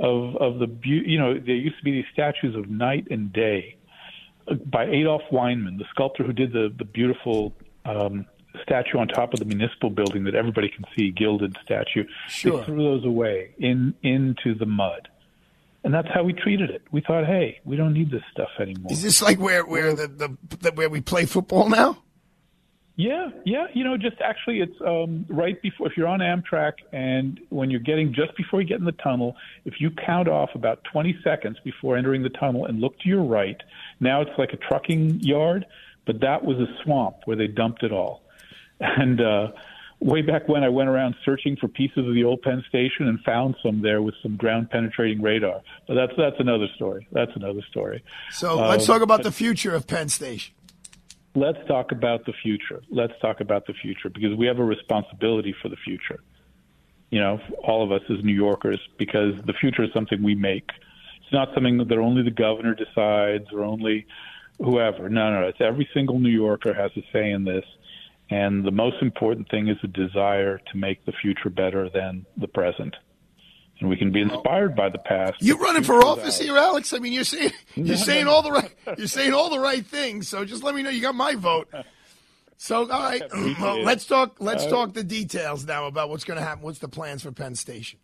of of the beau- you know there used to be these statues of night and day uh, by Adolph Weinman, the sculptor who did the the beautiful um, statue on top of the municipal building that everybody can see, gilded statue. Sure. They threw those away in into the mud, and that's how we treated it. We thought, hey, we don't need this stuff anymore. Is this like where where the, the, the where we play football now? Yeah, yeah. You know, just actually, it's um, right before. If you're on Amtrak and when you're getting just before you get in the tunnel, if you count off about 20 seconds before entering the tunnel and look to your right, now it's like a trucking yard, but that was a swamp where they dumped it all. And uh, way back when, I went around searching for pieces of the old Penn Station and found some there with some ground penetrating radar. But that's that's another story. That's another story. So let's Um, talk about the future of Penn Station. let's talk about the future. Let's talk about the future because we have a responsibility for the future. You know, all of us as New Yorkers, because the future is something we make. It's not something that only the governor decides or only whoever. No, no, it's every single New Yorker has a say in this. And the most important thing is a desire to make the future better than the present. And we can be inspired by the past. You're running for office here, Alex? I mean, you're saying you're saying all the right you're saying all the right things. So just let me know you got my vote. So all right, well, let's talk let's Uh, talk the details now about what's going to happen. What's the plans for Penn Station?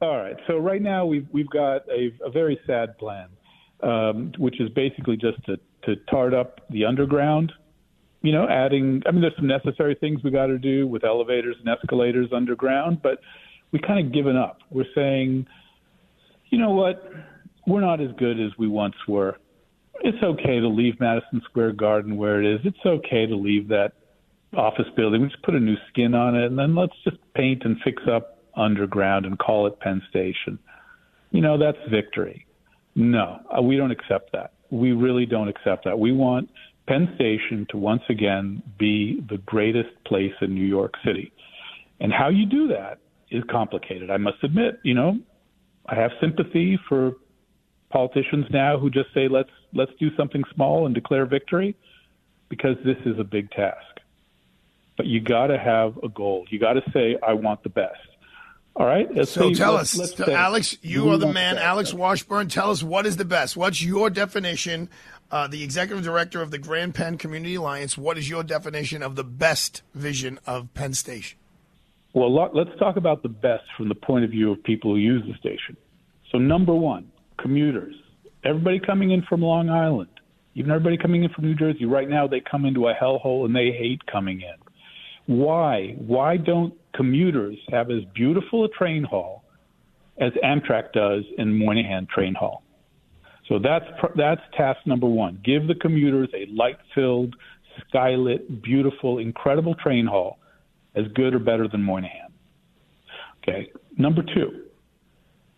All right. So right now we've we've got a, a very sad plan, um, which is basically just to to tart up the underground. You know, adding. I mean, there's some necessary things we got to do with elevators and escalators underground, but we kind of given up. We're saying, you know what? We're not as good as we once were. It's okay to leave Madison Square Garden where it is. It's okay to leave that office building. We just put a new skin on it, and then let's just paint and fix up underground and call it Penn Station. You know, that's victory. No, we don't accept that. We really don't accept that. We want Penn Station to once again be the greatest place in New York City. And how you do that is complicated. I must admit, you know, I have sympathy for politicians now who just say let's let's do something small and declare victory because this is a big task. But you got to have a goal. You got to say I want the best. All right? Let's So say- tell let's- us, let's say Alex, you are the man. Alex Washburn, tell us what is the best. What's your definition? Uh, the executive director of the Grand Penn Community Alliance. What is your definition of the best vision of Penn Station? Well, let's talk about the best from the point of view of people who use the station. So, number one, commuters. Everybody coming in from Long Island, even everybody coming in from New Jersey, right now they come into a hellhole and they hate coming in. Why? Why don't commuters have as beautiful a train hall as Amtrak does in Moynihan Train Hall? So that's that's task number one. Give the commuters a light-filled, skylit, beautiful, incredible train hall, as good or better than Moynihan. Okay. Number two,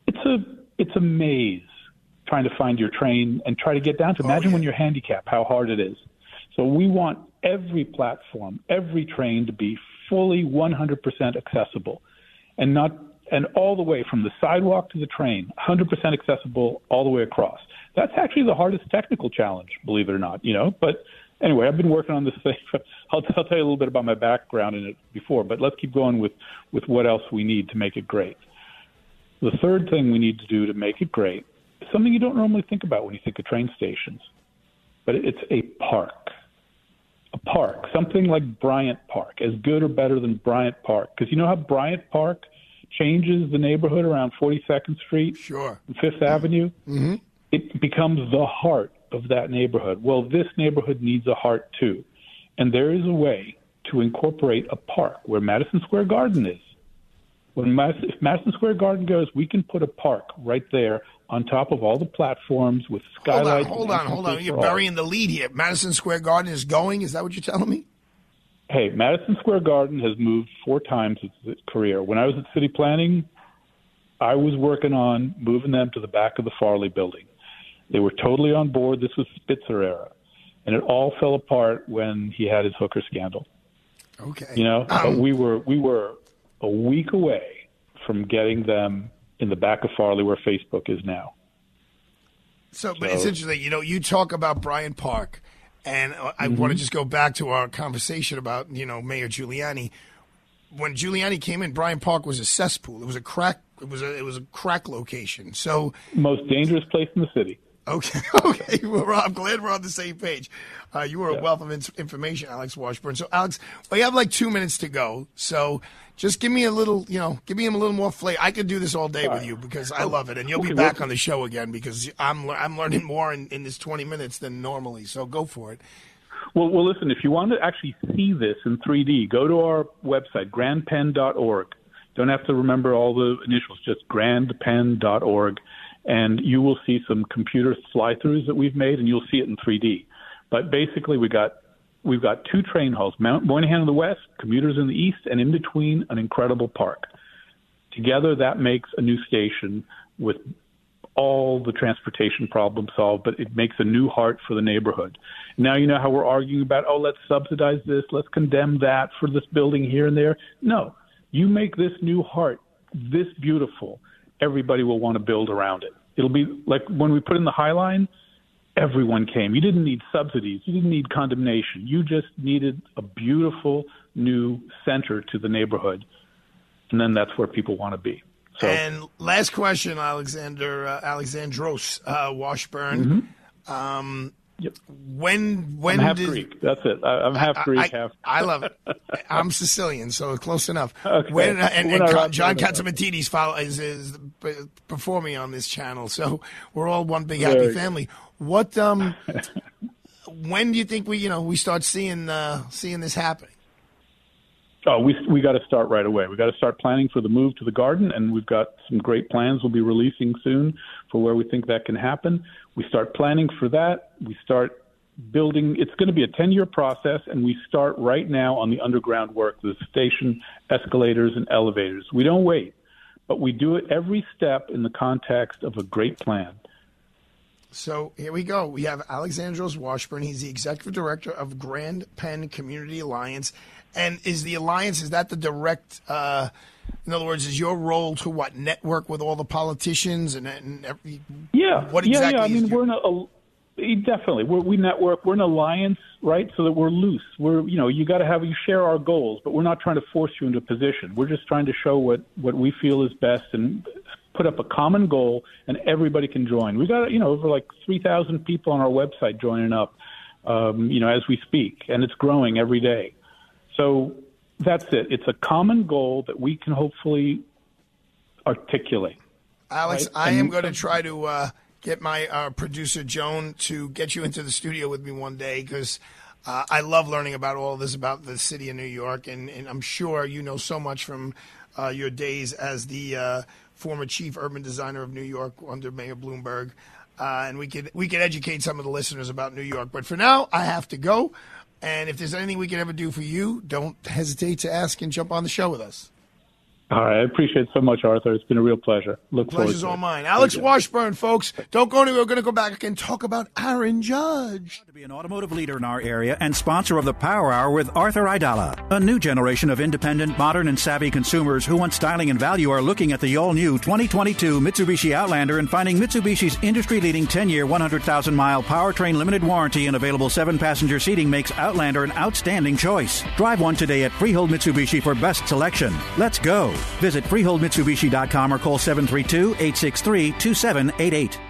it's a it's a maze trying to find your train and try to get down to. Oh, Imagine when you're handicapped, how hard it is. So we want every platform, every train to be fully 100% accessible, and not and all the way from the sidewalk to the train, 100% accessible all the way across. That's actually the hardest technical challenge, believe it or not. You know, but anyway, I've been working on this thing. I'll, I'll tell you a little bit about my background in it before, but let's keep going with with what else we need to make it great. The third thing we need to do to make it great is something you don't normally think about when you think of train stations, but it's a park. A park, something like Bryant Park, as good or better than Bryant Park. Because you know how Bryant Park changes the neighborhood around 42nd Street sure. and Fifth Avenue? Mm-hmm. It becomes the heart of that neighborhood. Well, this neighborhood needs a heart too. And there is a way to incorporate a park where Madison Square Garden is. When Mas- if Madison Square Garden goes, we can put a park right there on top of all the platforms with Hold on, skylights. hold on, hold on. You're burying the lead here. Madison Square Garden is going. Is that what you're telling me? hey, Madison Square Garden has moved four times in its career. When I was at city planning, I was working on moving them to the back of the Farley building. They were totally on board. This was Spitzer era. And it all fell apart when he had his hooker scandal. Okay. You know, Um, we were we were a week away from getting them in the back of Farley where Facebook is now. So, but it's interesting. You know, you talk about Bryant Park, and I Mhm. want to just go back to our conversation about you know Mayor Giuliani. When Giuliani came in, Bryant Park was a cesspool. It was a crack. It was a it was a crack location. So Most dangerous place in the city. Okay, okay. Well, Rob, I'm glad we're on the same page. Uh, you were a wealth of in- information, Alex Washburn. So, Alex, we have like two minutes to go. So, just give me a little, you know, give me a little more flavor. I could do this all day with you because I love it, and you'll be back well- on the show again because I'm lear- I'm learning more in, in this 20 minutes than normally. So, go for it. Well, well, listen. If you want to actually see this in 3D, go to our website, grandpenn.org. Don't have to remember all the initials, just grandpenn.org, and you will see some computer fly-throughs that we've made, and you'll see it in 3D. But basically, we got we've got two train halls: Mount Moynihan in the west, commuters in the east, and in between, an incredible park. Together, that makes a new station with all the transportation problems solved, but it makes a new heart for the neighborhood. Now you know how we're arguing about, oh, let's subsidize this, let's condemn that for this building here and there. No, you make this new heart this beautiful, everybody will want to build around it. It'll be like when we put in the High Line, everyone came. You didn't need subsidies, you didn't need condemnation. You just needed a beautiful new center to the neighborhood, and then that's where people want to be. So. And last question, Alexander uh, Alexandros uh, Washburn. Um, When when. I'm half did, Greek. That's it. I, I'm half Greek, I, half. I love it. I'm Sicilian, so close enough. Okay. When, uh, and, When and I John that, follow, is, is p- performing on this channel, so we're all one big happy good. family. What um, when do you think we you know we start seeing uh, seeing this happening? Oh, we we got to start right away. We got to start planning for the move to the garden, and we've got some great plans we'll be releasing soon for where we think that can happen. We start planning for that. We start building. It's going to be a ten year process, and we start right now on the underground work, the station escalators and elevators. We don't wait, but we do it every step in the context of a great plan. So here we go. We have Alexandros Washburn. He's the executive director of Grand Penn Community Alliance. And is the alliance is that the direct? Uh, in other words, is your role to what network with all the politicians and, and every, Yeah. What yeah, exactly Yeah, I is mean, your- we're in a, a definitely we're, we network. We're an alliance, right? So that we're loose. We're you know you got to have you share our goals, but we're not trying to force you into a position. We're just trying to show what what we feel is best and put up a common goal, and everybody can join. We got you know over like three thousand people on our website joining up, um, you know, as we speak, and it's growing every day. So that's it. It's a common goal that we can hopefully articulate. Alex, Right, I and am going to try to uh, get my uh, producer Joan to get you into the studio with me one day because uh, I love learning about all this about the city of New York, and, and I'm sure you know so much from uh, your days as the uh, former chief urban designer of New York under Mayor Bloomberg. Uh, and we could we could educate some of the listeners about New York. But for now, I have to go. And if there's anything we can ever do for you, don't hesitate to ask and jump on the show with us. All right, I appreciate it so much, Arthur. It's been a real pleasure. Look Pleasure's forward all to it. mine. Alex Washburn, folks. Don't go anywhere. We're going to go back and talk about Aaron Judge. To be an automotive leader in our area and sponsor of the Power Hour with Arthur Aidala. A new generation of independent, modern, and savvy consumers who want styling and value are looking at the all new 2022 Mitsubishi Outlander and finding Mitsubishi's industry leading 10 year, 100,000 mile powertrain limited warranty and available 7 passenger seating makes Outlander an outstanding choice. Drive one today at Freehold Mitsubishi for best selection. Let's go. Visit FreeholdMitsubishi.com or call 732 863 2788.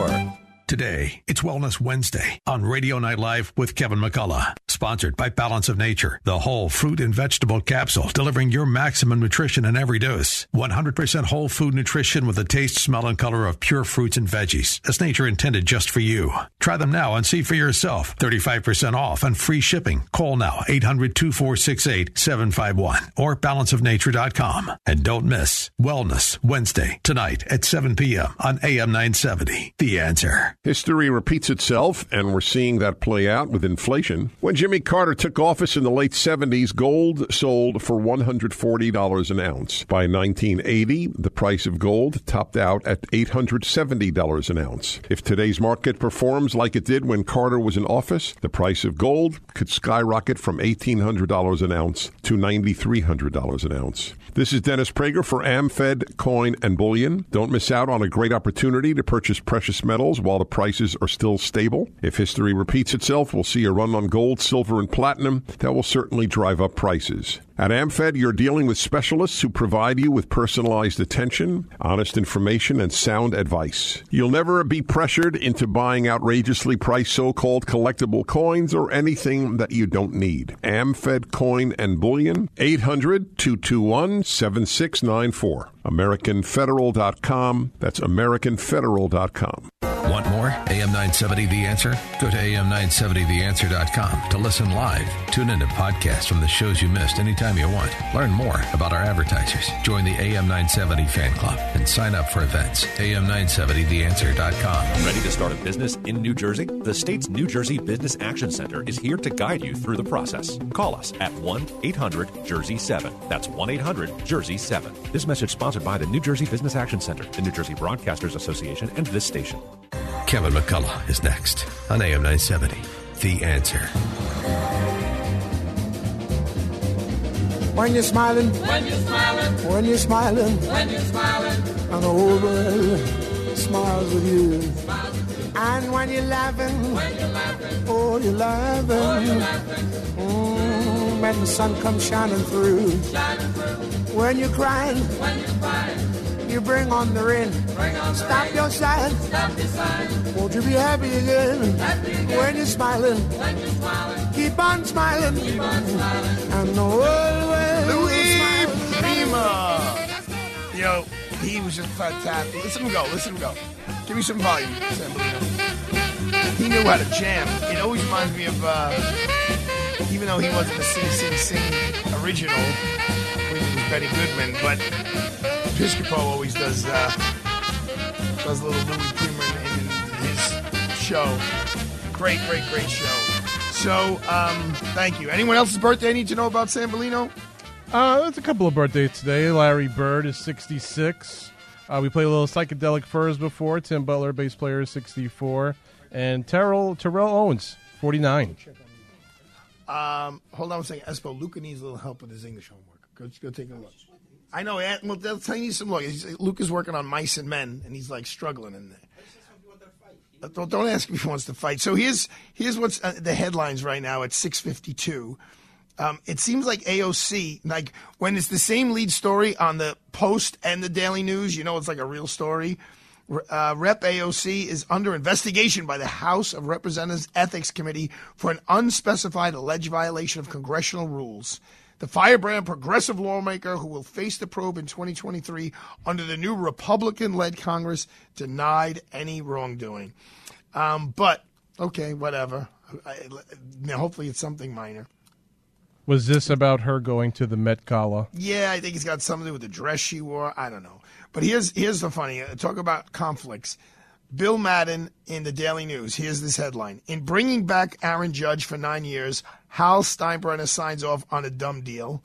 Today, it's Wellness Wednesday on Radio Night Live with Kevin McCullough. Sponsored by Balance of Nature, the whole fruit and vegetable capsule, delivering your maximum nutrition in every dose. 100% whole food nutrition with the taste, smell, and color of pure fruits and veggies, as nature intended just for you. Try them now and see for yourself. 35% off and free shipping. Call now 800 2468 751 or balanceofnature.com. And don't miss Wellness Wednesday tonight at 7 p.m. on AM 970. The answer. History repeats itself, and we're seeing that play out with inflation. When Jimmy Carter took office in the late 70s, gold sold for $140 an ounce. By 1980, the price of gold topped out at $870 an ounce. If today's market performs like it did when Carter was in office, the price of gold could skyrocket from $1,800 an ounce to $9,300 an ounce. This is Dennis Prager for AmFed Coin and Bullion. Don't miss out on a great opportunity to purchase precious metals while the prices are still stable. If history repeats itself, we'll see a run on gold, silver, and platinum that will certainly drive up prices. At AmFed, you're dealing with specialists who provide you with personalized attention, honest information, and sound advice. You'll never be pressured into buying outrageously priced so called collectible coins or anything that you don't need. AmFed Coin and Bullion, 800 221 7694. AmericanFederal.com. That's AmericanFederal.com. Want more? AM 970 The Answer? Go to AM970TheAnswer.com to listen live. Tune in to podcasts from the shows you missed anytime you want. Learn more about our advertisers. Join the AM 970 fan club and sign up for events. AM970TheAnswer.com. Ready to start a business in New Jersey? The state's New Jersey Business Action Center is here to guide you through the process. Call us at 1 800 Jersey 7. That's 1 800 Jersey 7. This message sponsored by the New Jersey Business Action Center, the New Jersey Broadcasters Association, and this station. Kevin McCullough is next on AM 970. The Answer. When you're smiling, when you're smiling, when you're smiling, when you're smiling, and the whole world smiles with you. And when you're laughing, when you're laughing, oh, you're laughing. oh, you're laughing. Mm, when the sun comes shining through. Shining through. When you're crying, when you're crying, you bring on the rain. bring on the Stop rain. your sighing. Stop your sighing. Won't you be happy again? Happy again. When you're smiling, When you're smiling, keep on smiling. keep on smiling. And the world will Louis smile. Prima. You know, he was just fantastic. Listen to him go. Listen to him go. Give me some volume, He knew how to jam. It always reminds me of, uh, even though he wasn't a Sing Sing Sing original, which was Benny Goodman, but Piscopo always does uh, does a little Louis Prima in, his show. Great, great, great show. So, um, thank you. Anyone else's birthday I need to know about Sam Bellino? Uh, there's a couple of birthdays today. Larry Bird is 66. Uh, we played a little psychedelic furs before. Tim Butler, bass player, is 64, and Terrell Terrell Owens, 49. Um, hold on a second. Espo, Luca needs a little help with his English homework. Go, go take a look. I know. eh, Well, they'll tell you some look. He's, Luca's working on Mice and Men, and he's like struggling in there. Don't, don't ask him if he wants to fight. So here's here's what's uh, the headlines right now at 6:52. Um, it seems like AOC, like when it's the same lead story on the Post and the Daily News, you know it's like a real story. Uh, Rep AOC is under investigation by the House of Representatives Ethics Committee for an unspecified alleged violation of congressional rules. The firebrand progressive lawmaker who will face the probe in 2023 under the new Republican led Congress denied any wrongdoing. Um, but, okay, whatever. I, I, hopefully it's something minor. Was this about her going to the Met Gala? Yeah, I think it's got something to do with the dress she wore. I don't know. But here's here's the funny uh, talk about conflicts. Bill Madden in the Daily News. Here's this headline: In bringing back Aaron Judge for nine years, Hal Steinbrenner signs off on a dumb deal.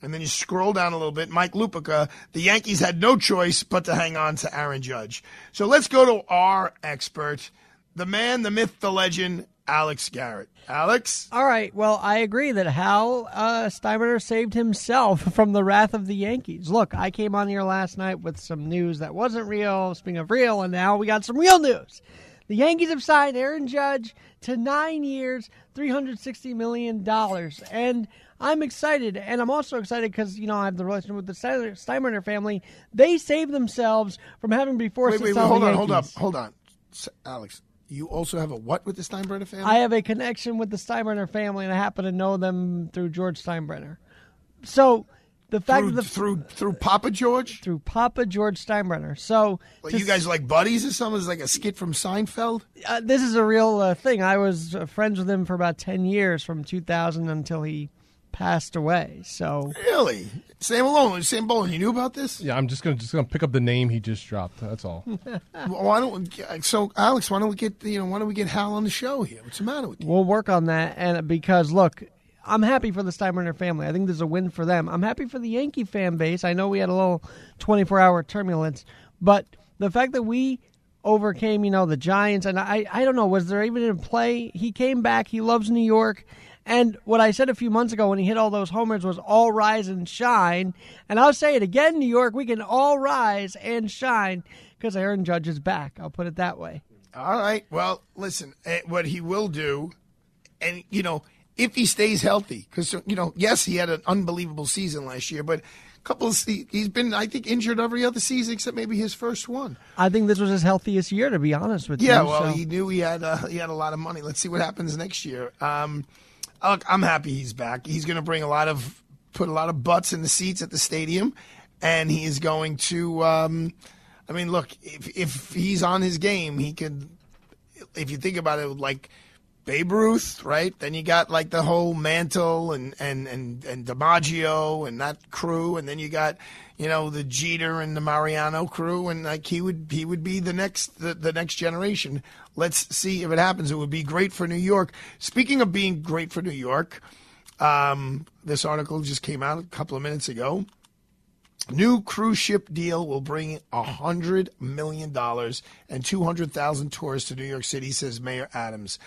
And then you scroll down a little bit. Mike Lupica, the Yankees had no choice but to hang on to Aaron Judge. So let's go to our expert, the man, the myth, the legend, Alex Garrett. Alex? All right. Well, I agree that Hal uh, Steinbrenner saved himself from the wrath of the Yankees. Look, I came on here last night with some news that wasn't real, speaking of real, and now we got some real news. The Yankees have signed Aaron Judge to nine years, $360 million. And I'm excited. And I'm also excited because, you know, I have the relationship with the Steinbrenner family. They saved themselves from having to be forced wait, to wait, sell wait, hold the on, Yankees. hold up, hold on. Alex, you also have a what with the Steinbrenner family? I have a connection with the Steinbrenner family, and I happen to know them through George Steinbrenner. So the fact through, that the through through Papa George, through Papa George Steinbrenner. So Like, to you guys like buddies or something? It's like a skit from Seinfeld. uh, this is a real uh, thing. I was uh, friends with him for about ten years, from 2000 until he passed away. So Really, Sam Malone, Sam Bolin, you knew about this? Yeah, I'm just gonna just gonna pick up the name he just dropped. That's all. Well, why don't we, so Alex? Why don't we get you know? Why don't we get Hal on the show here? What's the matter with you? we'll work on that. And because look, I'm happy for the Steinbrenner family. I think there's a win for them. I'm happy for the Yankee fan base. I know we had a little 24 hour turbulence, but the fact that we overcame, you know, the Giants, and I, I don't know, was there even in play? He came back. He loves New York. And what I said a few months ago when he hit all those homers was all rise and shine. And I'll say it again, New York, we can all rise and shine because Aaron Judge is back. I'll put it that way. All right. Well, listen, eh, what he will do, and you know, if he stays healthy, because you know, yes, he had an unbelievable season last year, but a couple of he's been, I think, injured every other season except maybe his first one. I think this was his healthiest year, to be honest with Yeah, you. Yeah, well, so- he knew he had uh, he had a lot of money. Let's see what happens next year. Um, look, I'm happy he's back. He's going to bring a lot of put a lot of butts in the seats at the stadium, and he is going to. Um, I mean, look, if if he's on his game, he could. If you think about it, like Babe Ruth, right? Then you got like the whole Mantle and and and and DiMaggio and that crew, and then you got you know the Jeter and the Mariano crew, and like he would he would be the next the, the next generation. Let's see if it happens. It would be great for New York. Speaking of being great for New York, um, this article just came out a couple of minutes ago. New cruise ship deal will bring $100 million and 200,000 tourists to New York City, says Mayor Adams.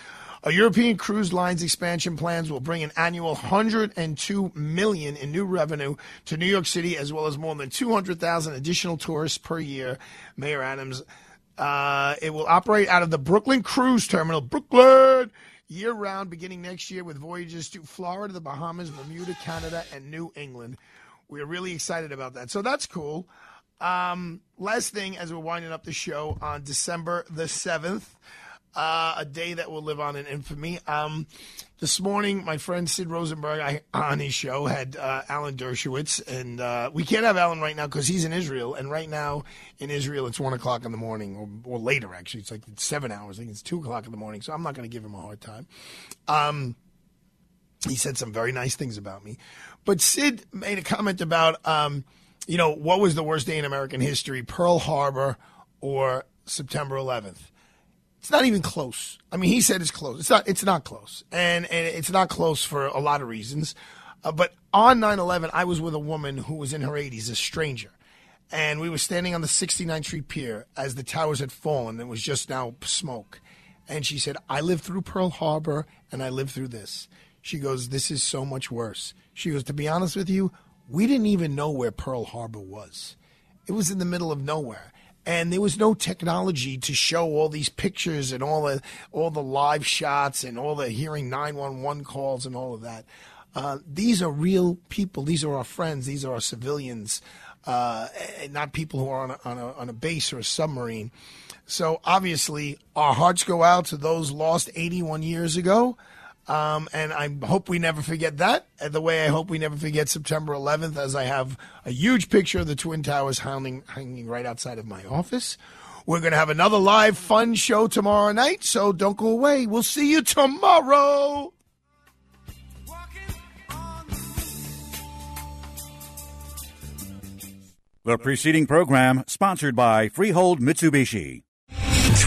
A European cruise lines expansion plans will bring an annual 102 million in new revenue to New York City, as well as more than 200,000 additional tourists per year. Mayor Adams. Uh, it will operate out of the Brooklyn Cruise Terminal, Brooklyn, year round, beginning next year with voyages to Florida, the Bahamas, Bermuda, Canada, and New England. We're really excited about that. So that's cool. Um, last thing, as we're winding up the show on December the 7th, uh, a day that will live on in infamy. Um, this morning, my friend Sid Rosenberg I, on his show had uh, Alan Dershowitz, and uh, we can't have Alan right now because he's in Israel. And right now in Israel, it's 1 o'clock in the morning, or, or later, actually. It's like seven hours. I think it's 2 o'clock in the morning, so I'm not going to give him a hard time. Um, he said some very nice things about me. But Sid made a comment about, um, you know, what was the worst day in American history, Pearl Harbor or September 11th? It's not even close. I mean, he said it's close. It's not. It's not close, and and it's not close for a lot of reasons. Uh, but on 9/11, I was with a woman who was in her 80s, a stranger, and we were standing on the 69th Street Pier as the towers had fallen. It was just now smoke, and she said, "I lived through Pearl Harbor, and I lived through this." She goes, "This is so much worse." She goes, "To be honest with you, we didn't even know where Pearl Harbor was. It was in the middle of nowhere." And there was no technology to show all these pictures and all the all the live shots and all the hearing 911 calls and all of that. Uh, these are real people. These are our friends. These are our civilians, uh, not people who are on a, on a on a base or a submarine. So obviously, our hearts go out to those lost 81 years ago. Um, and I hope we never forget that. The way I hope we never forget September 11th, as I have a huge picture of the Twin Towers hanging, hanging right outside of my office. We're going to have another live fun show tomorrow night, so don't go away. We'll see you tomorrow. The preceding program sponsored by Freehold Mitsubishi.